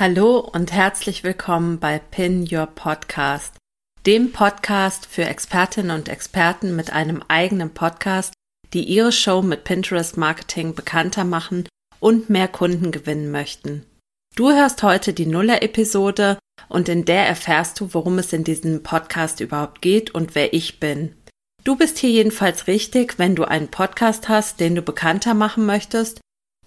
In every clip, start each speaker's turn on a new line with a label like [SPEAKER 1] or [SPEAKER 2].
[SPEAKER 1] Hallo und herzlich willkommen bei Pin Your Podcast, dem Podcast für Expertinnen und Experten mit einem eigenen Podcast, die ihre Show mit Pinterest Marketing bekannter machen und mehr Kunden gewinnen möchten. Du hörst heute die Nuller-Episode und in der erfährst du, worum es in diesem Podcast überhaupt geht und wer ich bin. Du bist hier jedenfalls richtig, wenn du einen Podcast hast, den du bekannter machen möchtest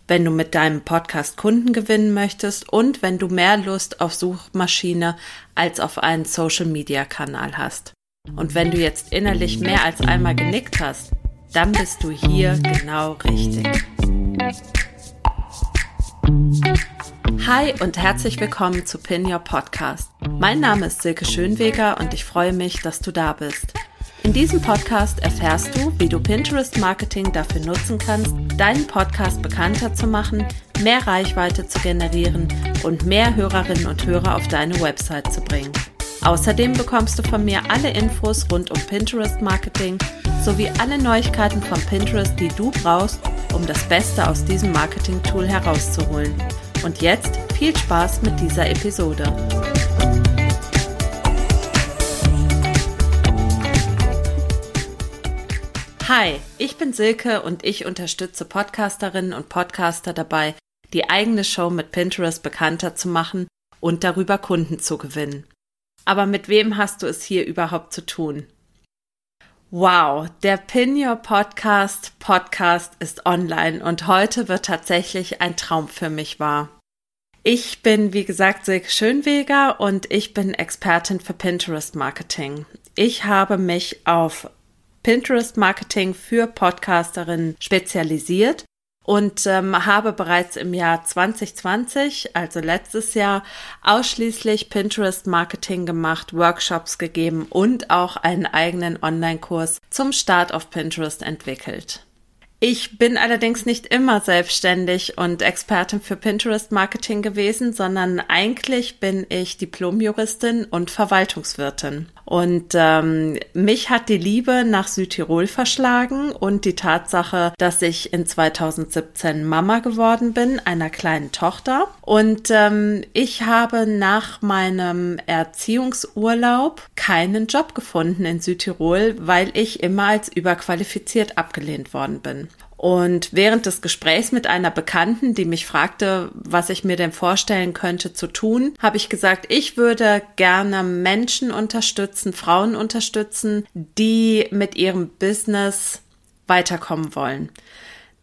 [SPEAKER 1] wenn du mit deinem Podcast Kunden gewinnen möchtest und wenn du mehr Lust auf Suchmaschine als auf einen Social-Media-Kanal hast. Und wenn du jetzt innerlich mehr als einmal genickt hast, dann bist du hier genau richtig. Hi und herzlich willkommen zu Pin Your Podcast. Mein Name ist Silke Schönweger und ich freue mich, dass du da bist. In diesem Podcast erfährst du, wie du Pinterest Marketing dafür nutzen kannst, deinen Podcast bekannter zu machen, mehr Reichweite zu generieren und mehr Hörerinnen und Hörer auf deine Website zu bringen. Außerdem bekommst du von mir alle Infos rund um Pinterest Marketing sowie alle Neuigkeiten von Pinterest, die du brauchst, um das Beste aus diesem Marketing-Tool herauszuholen. Und jetzt viel Spaß mit dieser Episode. Hi, ich bin Silke und ich unterstütze Podcasterinnen und Podcaster dabei, die eigene Show mit Pinterest bekannter zu machen und darüber Kunden zu gewinnen. Aber mit wem hast du es hier überhaupt zu tun? Wow, der Pin Your Podcast Podcast ist online und heute wird tatsächlich ein Traum für mich wahr. Ich bin, wie gesagt, Silke Schönweger und ich bin Expertin für Pinterest Marketing. Ich habe mich auf Pinterest-Marketing für Podcasterinnen spezialisiert und ähm, habe bereits im Jahr 2020, also letztes Jahr, ausschließlich Pinterest-Marketing gemacht, Workshops gegeben und auch einen eigenen Online-Kurs zum Start auf Pinterest entwickelt. Ich bin allerdings nicht immer selbstständig und Expertin für Pinterest Marketing gewesen, sondern eigentlich bin ich Diplomjuristin und Verwaltungswirtin. Und ähm, mich hat die Liebe nach Südtirol verschlagen und die Tatsache, dass ich in 2017 Mama geworden bin, einer kleinen Tochter. Und ähm, ich habe nach meinem Erziehungsurlaub keinen Job gefunden in Südtirol, weil ich immer als überqualifiziert abgelehnt worden bin. Und während des Gesprächs mit einer Bekannten, die mich fragte, was ich mir denn vorstellen könnte zu tun, habe ich gesagt, ich würde gerne Menschen unterstützen, Frauen unterstützen, die mit ihrem Business weiterkommen wollen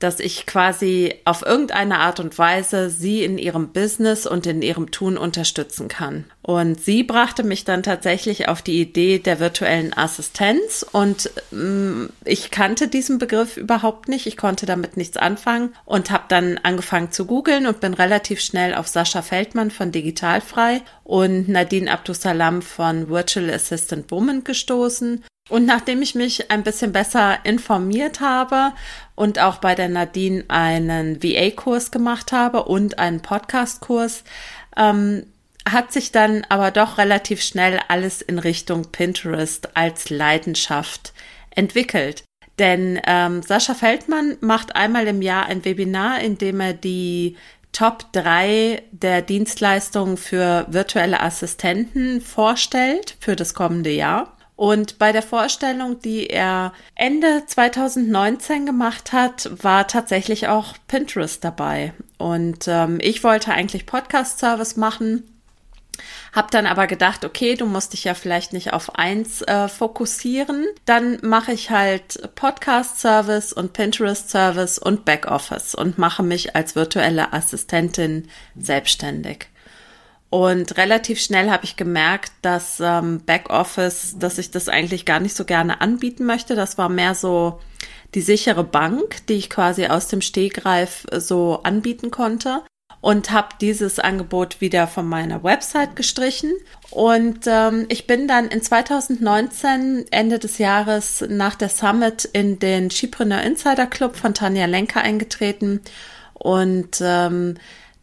[SPEAKER 1] dass ich quasi auf irgendeine Art und Weise sie in ihrem Business und in ihrem Tun unterstützen kann. Und sie brachte mich dann tatsächlich auf die Idee der virtuellen Assistenz und ähm, ich kannte diesen Begriff überhaupt nicht. Ich konnte damit nichts anfangen und habe dann angefangen zu googeln und bin relativ schnell auf Sascha Feldmann von Digitalfrei und Nadine Abdusalam von Virtual Assistant Woman gestoßen und nachdem ich mich ein bisschen besser informiert habe und auch bei der Nadine einen VA-Kurs gemacht habe und einen Podcast-Kurs, ähm, hat sich dann aber doch relativ schnell alles in Richtung Pinterest als Leidenschaft entwickelt. Denn ähm, Sascha Feldmann macht einmal im Jahr ein Webinar, in dem er die Top 3 der Dienstleistungen für virtuelle Assistenten vorstellt für das kommende Jahr. Und bei der Vorstellung, die er Ende 2019 gemacht hat, war tatsächlich auch Pinterest dabei. Und ähm, ich wollte eigentlich Podcast-Service machen, hab dann aber gedacht, okay, du musst dich ja vielleicht nicht auf eins äh, fokussieren. Dann mache ich halt Podcast-Service und Pinterest-Service und Backoffice und mache mich als virtuelle Assistentin selbstständig. Und relativ schnell habe ich gemerkt, dass ähm, Backoffice, dass ich das eigentlich gar nicht so gerne anbieten möchte. Das war mehr so die sichere Bank, die ich quasi aus dem Stegreif so anbieten konnte und habe dieses Angebot wieder von meiner Website gestrichen. Und ähm, ich bin dann in 2019, Ende des Jahres, nach der Summit in den Skipreneur Insider Club von Tanja Lenker eingetreten und ähm,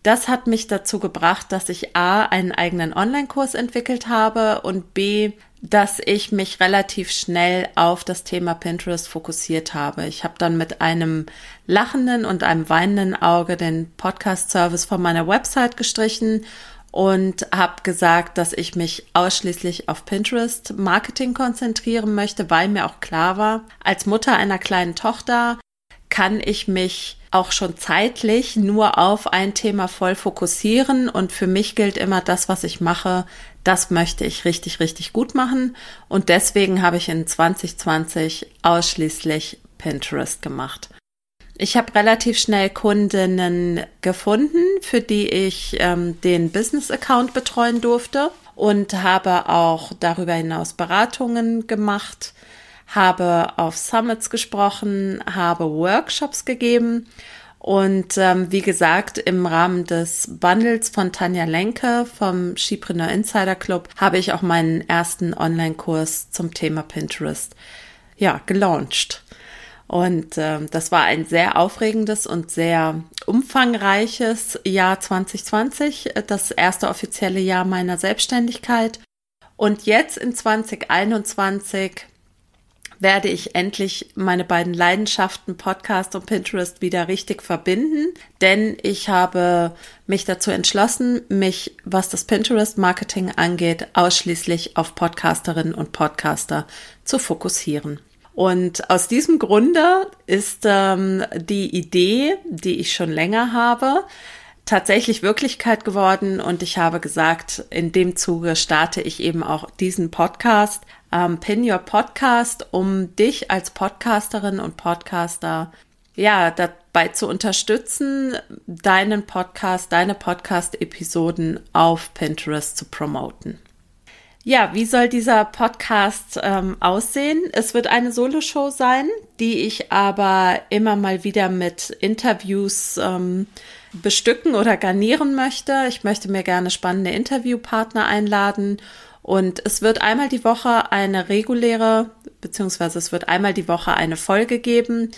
[SPEAKER 1] das hat mich dazu gebracht, dass ich A, einen eigenen Online-Kurs entwickelt habe und B, dass ich mich relativ schnell auf das Thema Pinterest fokussiert habe. Ich habe dann mit einem lachenden und einem weinenden Auge den Podcast-Service von meiner Website gestrichen und habe gesagt, dass ich mich ausschließlich auf Pinterest Marketing konzentrieren möchte, weil mir auch klar war, als Mutter einer kleinen Tochter kann ich mich auch schon zeitlich nur auf ein Thema voll fokussieren. Und für mich gilt immer das, was ich mache, das möchte ich richtig, richtig gut machen. Und deswegen habe ich in 2020 ausschließlich Pinterest gemacht. Ich habe relativ schnell Kundinnen gefunden, für die ich ähm, den Business-Account betreuen durfte und habe auch darüber hinaus Beratungen gemacht, habe auf Summits gesprochen, habe Workshops gegeben und ähm, wie gesagt, im Rahmen des Bundles von Tanja Lenke vom Skipreneur Insider Club habe ich auch meinen ersten Online-Kurs zum Thema Pinterest ja gelauncht. Und äh, das war ein sehr aufregendes und sehr umfangreiches Jahr 2020, das erste offizielle Jahr meiner Selbstständigkeit. Und jetzt in 2021 werde ich endlich meine beiden Leidenschaften Podcast und Pinterest wieder richtig verbinden, denn ich habe mich dazu entschlossen, mich, was das Pinterest Marketing angeht, ausschließlich auf Podcasterinnen und Podcaster zu fokussieren. Und aus diesem Grunde ist ähm, die Idee, die ich schon länger habe, tatsächlich Wirklichkeit geworden und ich habe gesagt, in dem Zuge starte ich eben auch diesen Podcast, ähm, Pin Your Podcast, um dich als Podcasterin und Podcaster ja dabei zu unterstützen, deinen Podcast, deine Podcast-Episoden auf Pinterest zu promoten. Ja, wie soll dieser Podcast ähm, aussehen? Es wird eine Soloshow sein, die ich aber immer mal wieder mit Interviews ähm, bestücken oder garnieren möchte. Ich möchte mir gerne spannende Interviewpartner einladen und es wird einmal die Woche eine reguläre, beziehungsweise es wird einmal die Woche eine Folge geben.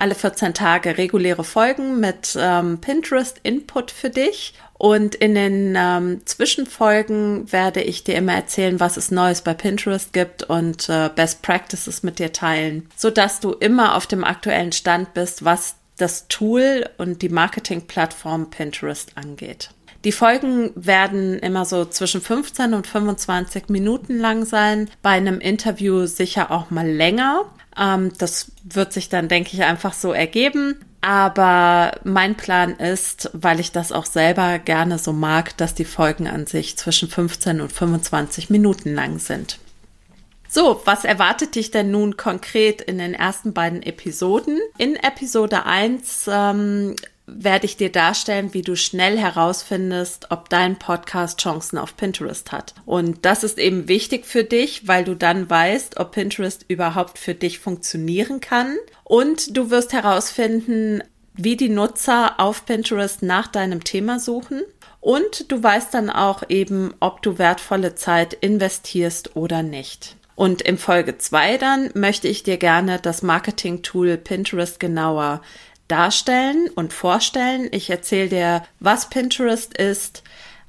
[SPEAKER 1] Alle 14 Tage reguläre Folgen mit ähm, Pinterest-Input für dich und in den ähm, Zwischenfolgen werde ich dir immer erzählen, was es Neues bei Pinterest gibt und äh, Best Practices mit dir teilen, so dass du immer auf dem aktuellen Stand bist, was das Tool und die Marketingplattform Pinterest angeht. Die Folgen werden immer so zwischen 15 und 25 Minuten lang sein, bei einem Interview sicher auch mal länger. Ähm, das wird sich dann, denke ich, einfach so ergeben. Aber mein Plan ist, weil ich das auch selber gerne so mag, dass die Folgen an sich zwischen 15 und 25 Minuten lang sind. So, was erwartet dich denn nun konkret in den ersten beiden Episoden? In Episode 1 ähm, werde ich dir darstellen, wie du schnell herausfindest, ob dein Podcast Chancen auf Pinterest hat. Und das ist eben wichtig für dich, weil du dann weißt, ob Pinterest überhaupt für dich funktionieren kann. Und du wirst herausfinden, wie die Nutzer auf Pinterest nach deinem Thema suchen. Und du weißt dann auch eben, ob du wertvolle Zeit investierst oder nicht. Und in Folge 2 dann möchte ich dir gerne das Marketing-Tool Pinterest genauer darstellen und vorstellen. Ich erzähle dir, was Pinterest ist,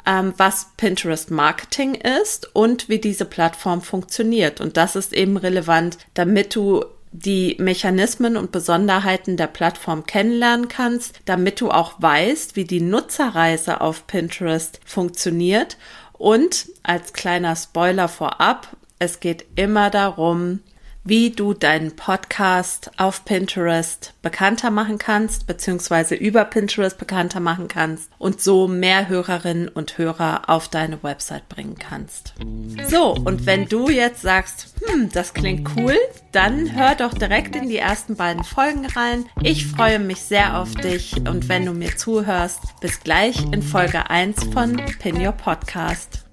[SPEAKER 1] ähm, was Pinterest Marketing ist und wie diese Plattform funktioniert. Und das ist eben relevant, damit du die Mechanismen und Besonderheiten der Plattform kennenlernen kannst, damit du auch weißt, wie die Nutzerreise auf Pinterest funktioniert. Und als kleiner Spoiler vorab, es geht immer darum, wie du deinen Podcast auf Pinterest bekannter machen kannst, beziehungsweise über Pinterest bekannter machen kannst und so mehr Hörerinnen und Hörer auf deine Website bringen kannst. So, und wenn du jetzt sagst, hm, das klingt cool, dann hör doch direkt in die ersten beiden Folgen rein. Ich freue mich sehr auf dich und wenn du mir zuhörst, bis gleich in Folge 1 von Pin Your Podcast.